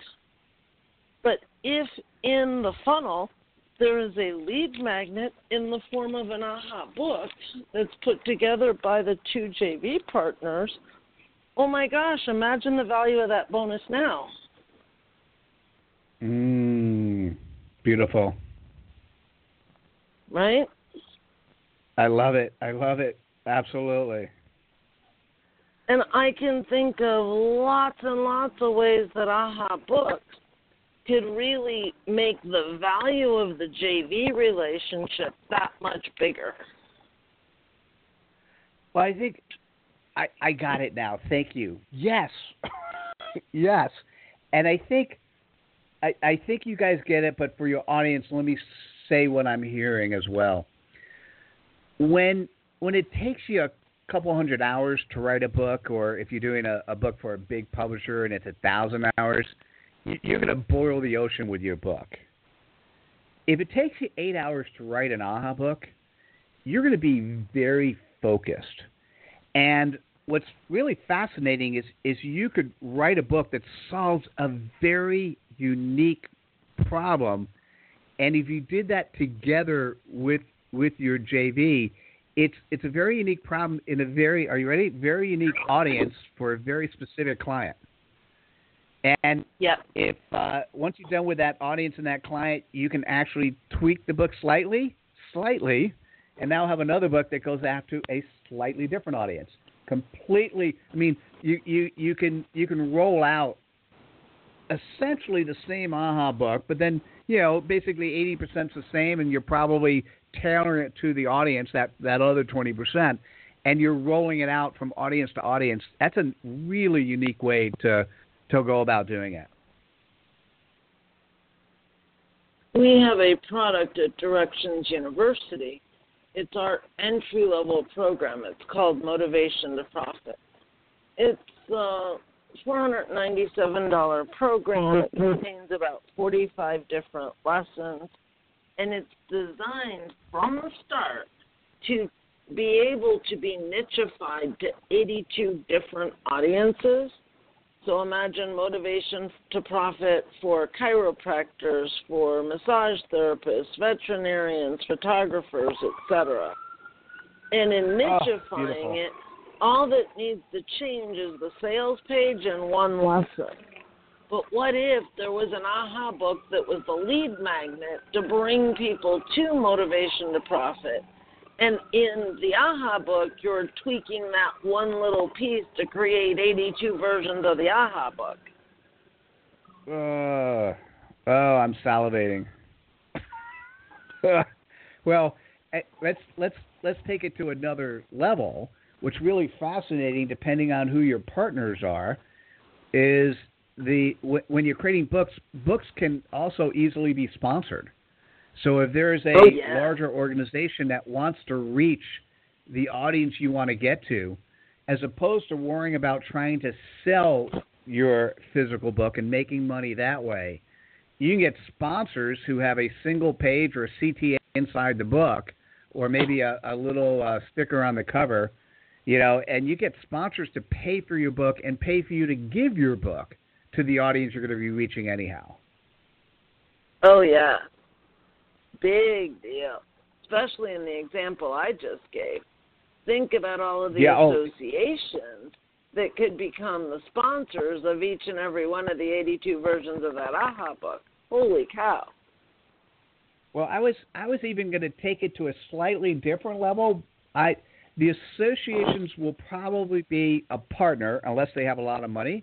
But if in the funnel there is a lead magnet in the form of an AHA book that's put together by the two JV partners, oh my gosh, imagine the value of that bonus now. Mmm, beautiful. Right? I love it. I love it. Absolutely. And I can think of lots and lots of ways that AHA Books could really make the value of the JV relationship that much bigger. Well, I think I, I got it now. Thank you. Yes. yes. And I think I, I think you guys get it, but for your audience, let me say what I'm hearing as well. When when it takes you a couple hundred hours to write a book, or if you're doing a, a book for a big publisher and it's a thousand hours, you're going to boil the ocean with your book. If it takes you eight hours to write an AHA book, you're going to be very focused. And what's really fascinating is is you could write a book that solves a very unique problem, and if you did that together with with your JV, it's it's a very unique problem in a very are you ready? Very unique audience for a very specific client. And Yep. if uh, once you're done with that audience and that client, you can actually tweak the book slightly, slightly, and now have another book that goes after a slightly different audience. Completely. I mean, you you you can you can roll out essentially the same AHA book, but then you know basically eighty percent the same, and you're probably tailoring it to the audience that that other twenty percent, and you're rolling it out from audience to audience. That's a really unique way to to go about doing it. We have a product at Directions University. It's our entry level program. It's called Motivation to Profit. It's a $497 program. It contains about 45 different lessons, and it's designed from the start to be able to be nichified to 82 different audiences. So imagine motivation to profit for chiropractors, for massage therapists, veterinarians, photographers, etc. And in ah, nichifying oh, it, all that needs to change is the sales page and one lesson. But what if there was an aha book that was the lead magnet to bring people to motivation to profit? And in the AHA book, you're tweaking that one little piece to create 82 versions of the AHA book. Uh, oh, I'm salivating. well, eh, let's let's let's take it to another level. What's really fascinating, depending on who your partners are, is the when you're creating books. Books can also easily be sponsored. So if there is a oh, yeah. larger organization that wants to reach the audience you want to get to, as opposed to worrying about trying to sell your physical book and making money that way, you can get sponsors who have a single page or a CTA inside the book, or maybe a, a little uh, sticker on the cover, you know, and you get sponsors to pay for your book and pay for you to give your book to the audience you're going to be reaching anyhow. Oh yeah, big deal, especially in the example I just gave. Think about all of the yeah, oh. associations that could become the sponsors of each and every one of the 82 versions of that AHA book. Holy cow. Well, I was I was even going to take it to a slightly different level. I the associations will probably be a partner unless they have a lot of money,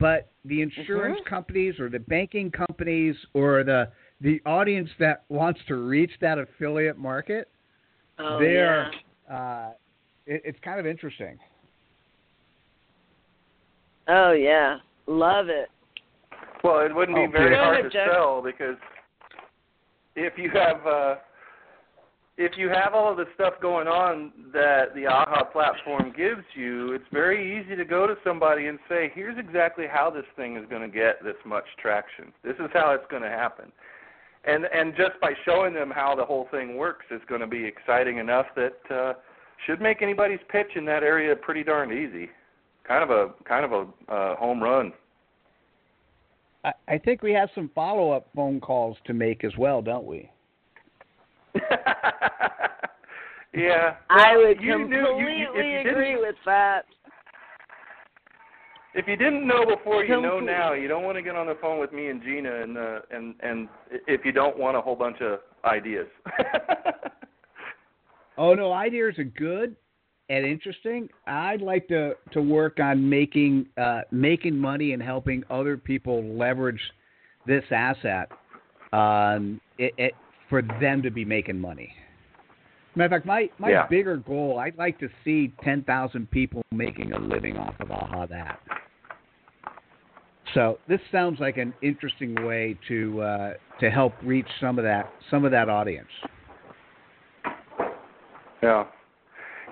but the insurance mm-hmm. companies or the banking companies or the the audience that wants to reach that affiliate market, oh, they're yeah. uh, it, it's kind of interesting. Oh yeah, love it. Well, it wouldn't be Oh, very Go hard to Jeff. sell because if you have uh, if you have all of the stuff going on that the AHA platform gives you, it's very easy to go to somebody and say, "Here's exactly how this thing is going to get this much traction. This is how it's going to happen." And and just by showing them how the whole thing works is going to be exciting enough that uh, should make anybody's pitch in that area pretty darn easy. Kind of a kind of a uh, home run. I, I think we have some follow up phone calls to make as well, don't we? yeah. I would you completely knew, you, you, you agree with that. If you didn't know before, you know now. You don't want to get on the phone with me and Gina, and uh, and and if you don't want a whole bunch of ideas. Oh no, ideas are good and interesting. I'd like to to work on making uh, making money and helping other people leverage this asset um, it, it, for them to be making money. Matter of fact, my my Yeah. bigger goal, I'd like to see ten thousand people making a living off of AHA that. So this sounds like an interesting way to uh, to help reach some of that some of that audience. Yeah.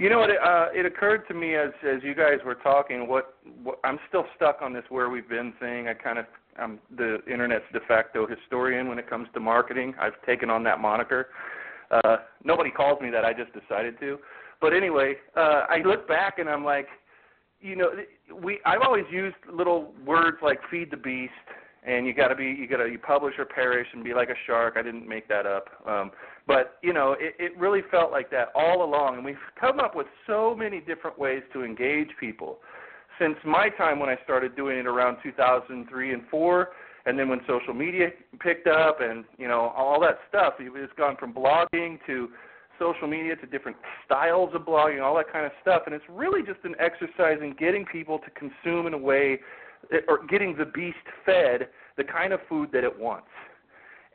You know, it uh, it occurred to me as as you guys were talking. What, what I'm still stuck on this where we've been thing. I kind of I'm the internet's de facto historian when it comes to marketing. I've taken on that moniker. Uh, nobody calls me that. I just decided to. But anyway, uh, I look back and I'm like, you know, we I've always used little words like feed the beast and you got to be you got to you publish or perish and be like a shark. I didn't make that up. Um, but you know, it, it really felt like that all along, and we've come up with so many different ways to engage people. Since my time when I started doing it around 2003 and four, and then when social media picked up, and you know all that stuff, it's gone from blogging to social media to different styles of blogging, all that kind of stuff, and it's really just an exercise in getting people to consume in a way, or getting the beast fed the kind of food that it wants.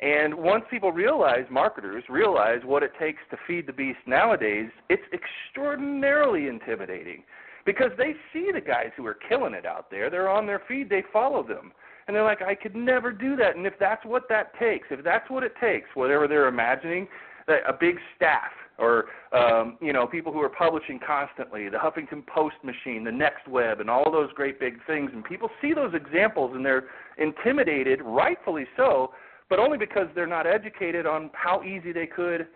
And once people realize, marketers realize what it takes to feed the beast nowadays, it's extraordinarily intimidating because they see the guys who are killing it out there. They're on their feed, they follow them. And they're like, I could never do that. And if that's what that takes, if that's what it takes, whatever they're imagining, a big staff or um, you know people who are publishing constantly, the Huffington Post machine, the Next Web, and all those great big things. And people see those examples and they're intimidated, rightfully so, but only because they're not educated on how easy they could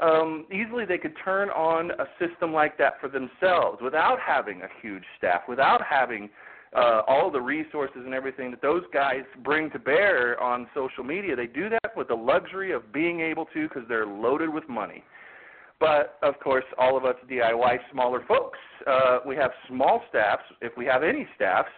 um, easily they could turn on a system like that for themselves without having a huge staff, without having uh, all the resources and everything that those guys bring to bear on social media. They do that with the luxury of being able to because they're loaded with money. But of course, all of us DIY smaller folks, uh, we have small staffs, if we have any staffs,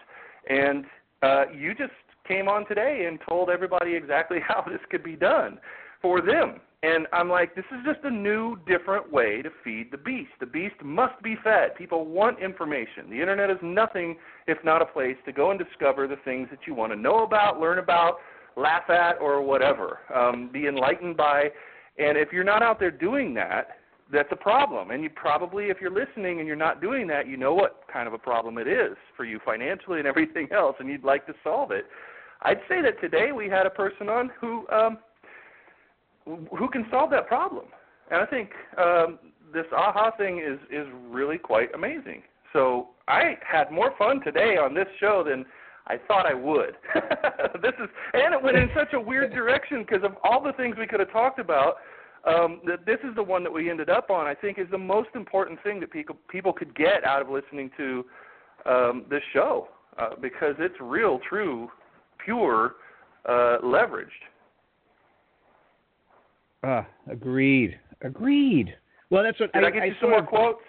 and uh, you just came on today and told everybody exactly how this could be done for them. And I'm like, this is just a new, different way to feed the beast. The beast must be fed. People want information. The internet is nothing if not a place to go and discover the things that you want to know about, learn about, laugh at, or whatever. Um, be enlightened by. And if you're not out there doing that, that's a problem. And you probably, if you're listening and you're not doing that, you know what kind of a problem it is for you financially and everything else, and you'd like to solve it. I'd say that today we had a person on who um, who can solve that problem, and I think um, this aha thing is is really quite amazing. So I had more fun today on this show than I thought I would. this is, and it went in such a weird direction because of all the things we could have talked about um, this is the one that we ended up on. I think is the most important thing that people people could get out of listening to um, this show uh, because it's real, true, pure, uh, leveraged. Uh, agreed. Agreed. Well, that's what Did I, I get you I some more of, quotes?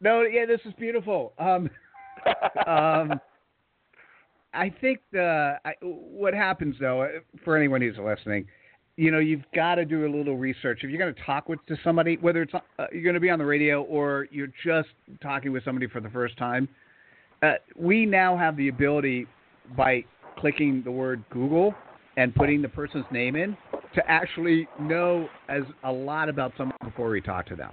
No, yeah, this is beautiful. Um, um, I think the I, what happens though, uh, for anyone who's listening, you know, you've got to do a little research. If you're going to talk with to somebody, whether it's uh, you're going to be on the radio or you're just talking with somebody for the first time, uh, we now have the ability by clicking the word Google and putting the person's name in to actually know as a lot about someone before we talk to them.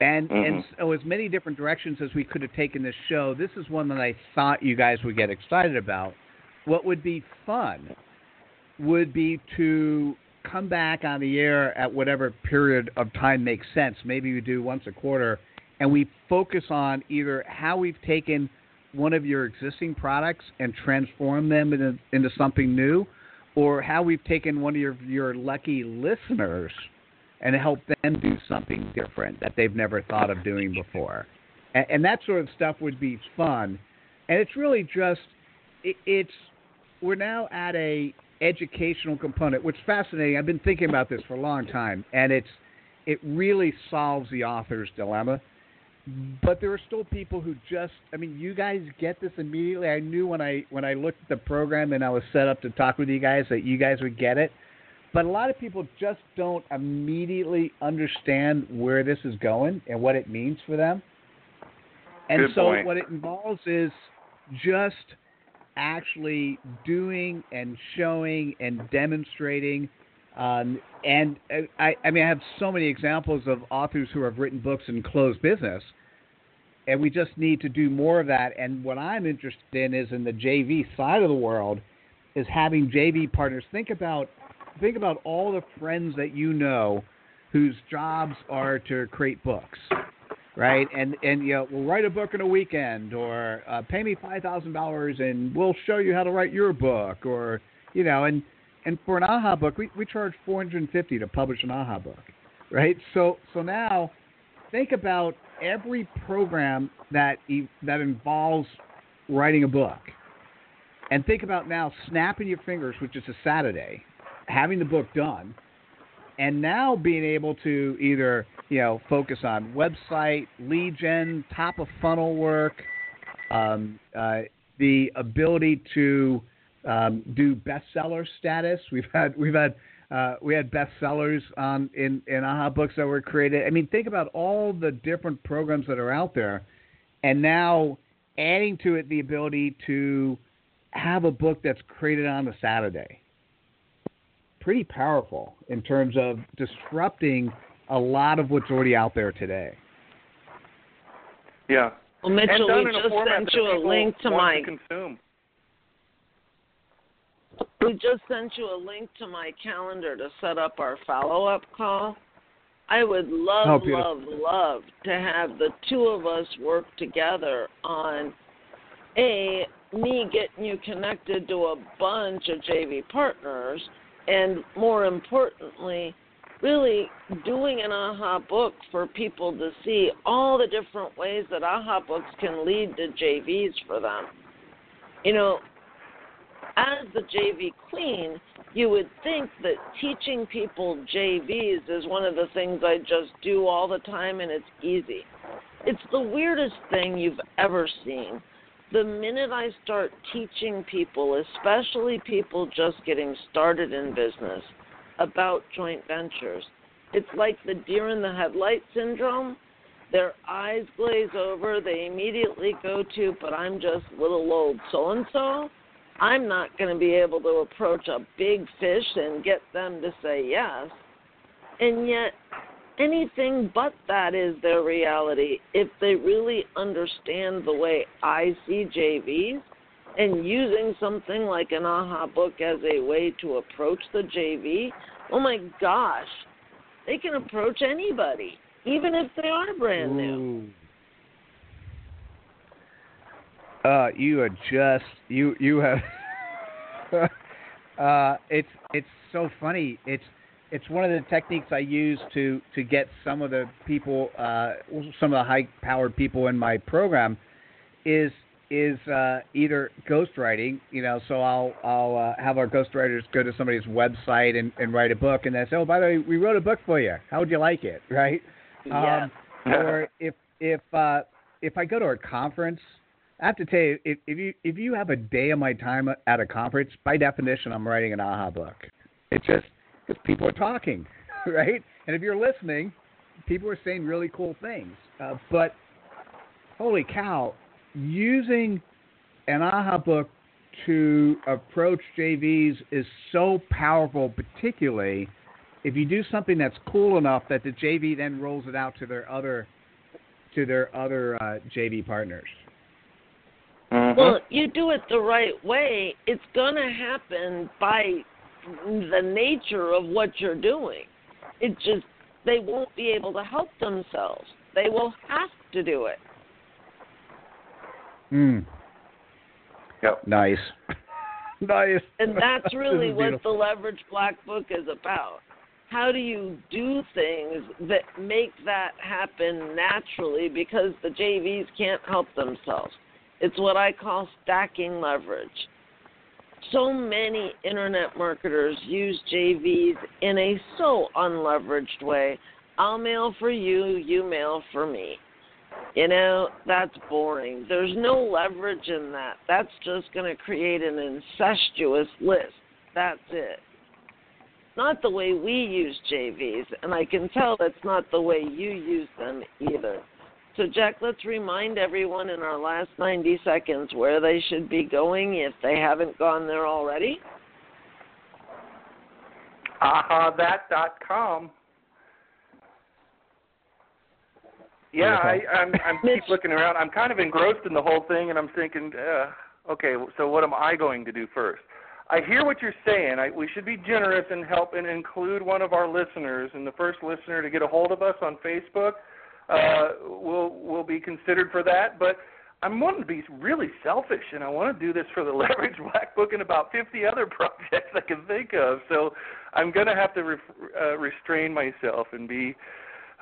And mm-hmm. and so as many different directions as we could have taken this show, this is one that I thought you guys would get excited about. What would be fun would be to come back on the air at whatever period of time makes sense. Maybe we do once a quarter, and we focus on either how we've taken one of your existing products and transformed them into, into something new, or how we've taken one of your your lucky listeners and helped them do something different that they've never thought of doing before. And, and that sort of stuff would be fun. And it's really just it, it's we're now at a educational component, which is fascinating. I've been thinking about this for a long time, and it's it really solves the author's dilemma. Mm-hmm. But there are still people who just I mean, you guys get this immediately. I knew when I when I looked at the program and I was set up to talk with you guys that you guys would get it. But a lot of people just don't immediately understand where this is going and what it means for them. And Good so point. what it involves is just actually doing and showing and demonstrating. Um, and uh, I, I mean, I have so many examples of authors who have written books and closed business, and we just need to do more of that. And what I'm interested in is in the JV side of the world, is having JV partners. Think about, think about all the friends that you know, whose jobs are to create books right? And and you know, we'll write a book in a weekend, or uh, pay me five thousand dollars, and we'll show you how to write your book, or you know, and and for an AHA book, we we charge four hundred and fifty to publish an AHA book, right? So so now, think about every program that that involves writing a book, and think about now snapping your fingers, which is a Saturday, having the book done and now being able to either you know focus on website lead gen, top of funnel work, um, uh, the ability to um, do bestseller status. We've had we've had uh, we had bestsellers on in in AHA books that were created. I mean, think about all the different programs that are out there, and now adding to it the ability to have a book that's created on a Saturday pretty powerful in terms of disrupting a lot of what's already out there today. Yeah. Well, Mitchell, we just sent you a link to my. To consume. We just sent you a link to my calendar to set up our follow up call. I would love, Oh, love, love to have the two of us work together on a me getting you connected to a bunch of JV partners, and more importantly, really doing an AHA book for people to see all the different ways that AHA books can lead to JVs for them. You know, as the JV queen, you would think that teaching people JVs is one of the things I just do all the time and it's easy. It's the weirdest thing you've ever seen. The minute I start teaching people, especially people just getting started in business, about joint ventures, it's like the deer in the headlight syndrome. Their eyes glaze over, they immediately go to, but I'm just little old so and so I'm not going to be able to approach a big fish and get them to say yes. And yet, anything but that is their reality if they really understand the way I see JVs and using something like an AHA book as a way to approach the JV. Oh my gosh, they can approach anybody, even if they are brand new. Ooh. Uh, you are just you you have. uh, it's it's so funny. It's it's one of the techniques I use to to get some of the people, uh, some of the high powered people in my program, is is uh, either ghostwriting. You know, so I'll I'll uh, have our ghostwriters go to somebody's website and, and write a book, and they say, oh, by the way, we wrote a book for you. How would you like it? Right? Yes. Um, or if if uh, if I go to a conference, I have to tell you, if, if you if you have a day of my time at a conference, by definition, I'm writing an AHA book. It's just because people are talking, right? And if you're listening, people are saying really cool things. Uh, but holy cow, using an AHA book to approach JVs is so powerful, particularly if you do something that's cool enough that the JV then rolls it out to their other to their other uh, JV partners. Mm-hmm. Well, you do it the right way, it's going to happen by the nature of what you're doing. It just, they won't be able to help themselves. They will have to do it. Mm. Yep. Nice. nice. And that's really what the Leverage Black Book is about. How do you do things that make that happen naturally because the JVs can't help themselves? It's what I call stacking leverage. So many internet marketers use JVs in a so unleveraged way. I'll mail for you, you mail for me. You know, that's boring. There's no leverage in that. That's just going to create an incestuous list. That's it. Not the way we use JVs, and I can tell that's not the way you use them either. So, Jack, let's remind everyone in our last 90 seconds where they should be going if they haven't gone there already. ahathat.com. Yeah, I, I'm I'm keep looking around. I'm kind of engrossed in the whole thing, and I'm thinking, uh, okay, so what am I going to do first? I hear what you're saying. I, we should be generous and help and include one of our listeners, and the first listener to get a hold of us on Facebook uh, will will be considered for that. But I'm wanting to be really selfish, and I want to do this for the Leverage Black Book and about 50 other projects I can think of. So I'm going to have to re- uh, restrain myself and be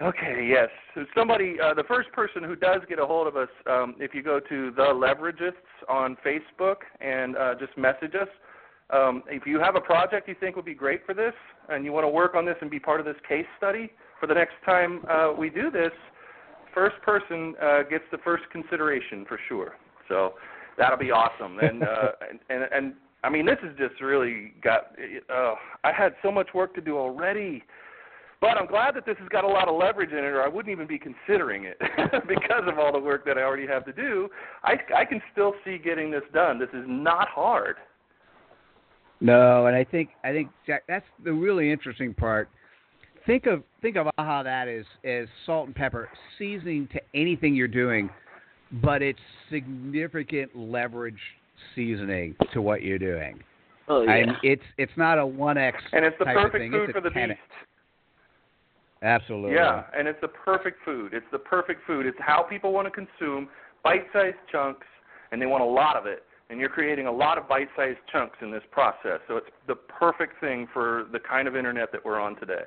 okay. Yes, so somebody, uh, the first person who does get a hold of us, um, if you go to the Leveragists on Facebook and uh, just message us. Um, if you have a project you think would be great for this, and you want to work on this and be part of this case study for the next time uh, we do this, first person uh, gets the first consideration for sure. So that'll be awesome. And uh, and, and and I mean, this has just really got. Uh, I had so much work to do already, but I'm glad that this has got a lot of leverage in it, or I wouldn't even be considering it because of all the work that I already have to do. I I can still see getting this done. This is not hard. No, and I think I think Jack, that's the really interesting part. Think of think of how that is as salt and pepper seasoning to anything you're doing, but it's significant leverage seasoning to what you're doing. Oh yeah. I mean, it's it's not a one X And it's the type perfect thing. food it's for the 10X. beast. Absolutely. Yeah, and it's the perfect food. It's the perfect food. It's how people want to consume bite-sized chunks, and they want a lot of it. And you're creating a lot of bite-sized chunks in this process. So it's the perfect thing for the kind of internet that we're on today.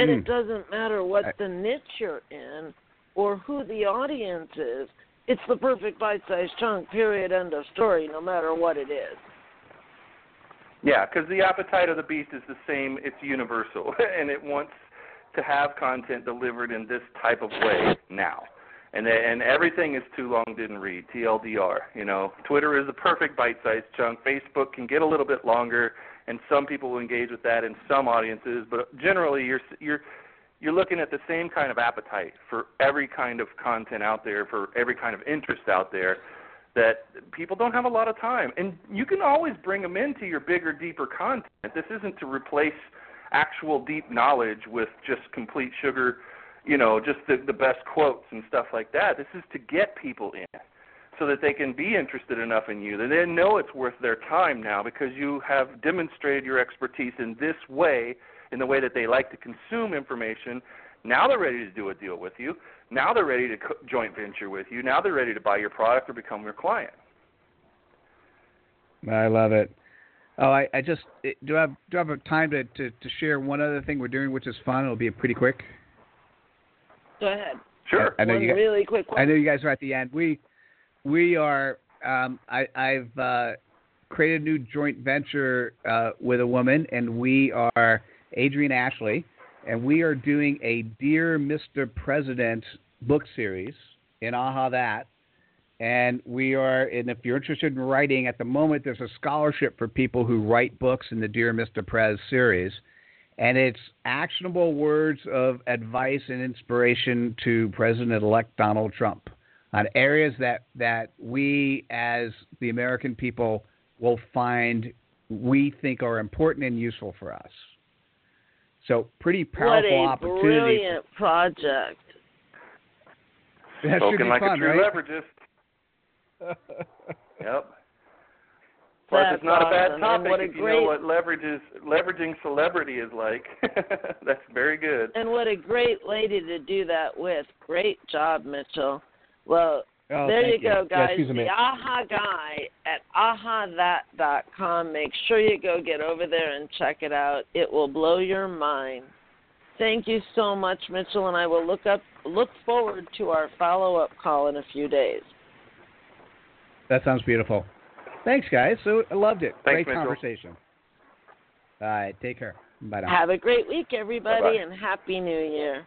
And Hmm. it doesn't matter what I- the niche you're in or who the audience is. It's the perfect bite-sized chunk. Period. End of story. No matter what it is. Yeah, because the appetite of the beast is the same. It's universal, and it wants to have content delivered in this type of way now. And and everything is too long didn't read. TLDR. You know, Twitter is the perfect bite-sized chunk. Facebook can get a little bit longer, and some people will engage with that in some audiences. But generally, you're you're you're looking at the same kind of appetite for every kind of content out there, for every kind of interest out there that people don't have a lot of time. And you can always bring them into your bigger, deeper content. This isn't to replace actual deep knowledge with just complete sugar, you know, just the, the best quotes and stuff like that. This is to get people in so that they can be interested enough in you that they know it's worth their time now because you have demonstrated your expertise in this way, in the way that they like to consume information. Now they're ready to do a deal with you. Now they're ready to co- joint venture with you. Now they're ready to buy your product or become your client. I love it. Oh, I, I just it- do I have do I have a time to, to, to share one other thing we're doing, which is fun. It'll be pretty quick. Go ahead. Sure. I know One you guys, really quick I know you guys are at the end. We we are. Um, I, I've uh, created a new joint venture uh, with a woman, and we are Adrian Ashley, and we are doing a Dear Mr. President book series in AHAthat. And we are, and if you're interested in writing, at the moment there's a scholarship for people who write books in the Dear Mr. Prez series and it's actionable words of advice and inspiration to President-elect Donald Trump on areas that that we as the American people will find we think are important and useful for us. So pretty powerful what powerful a opportunity. brilliant project. That Spoken like fun, a true right? leveragist. Yep. Plus, That's it's not a bad topic what a if you great- know what leverage is, leveraging celebrity is like. That's very good. And what a great lady to do that with. Great job, Mitchell. Well, Oh, there thank you go, guys. she's the amazing. AHA guy at ahathat.com. Make sure you go get over there and check it out. It will blow your mind. Thank you so much, Mitchell, and I will look up look forward to our follow up call in a few days. That sounds beautiful. Thanks, guys. So I loved it. Thanks, Great Mitchell. conversation. All right, take care. Bye now. Have a great week, everybody, Bye-bye. and Happy New Year.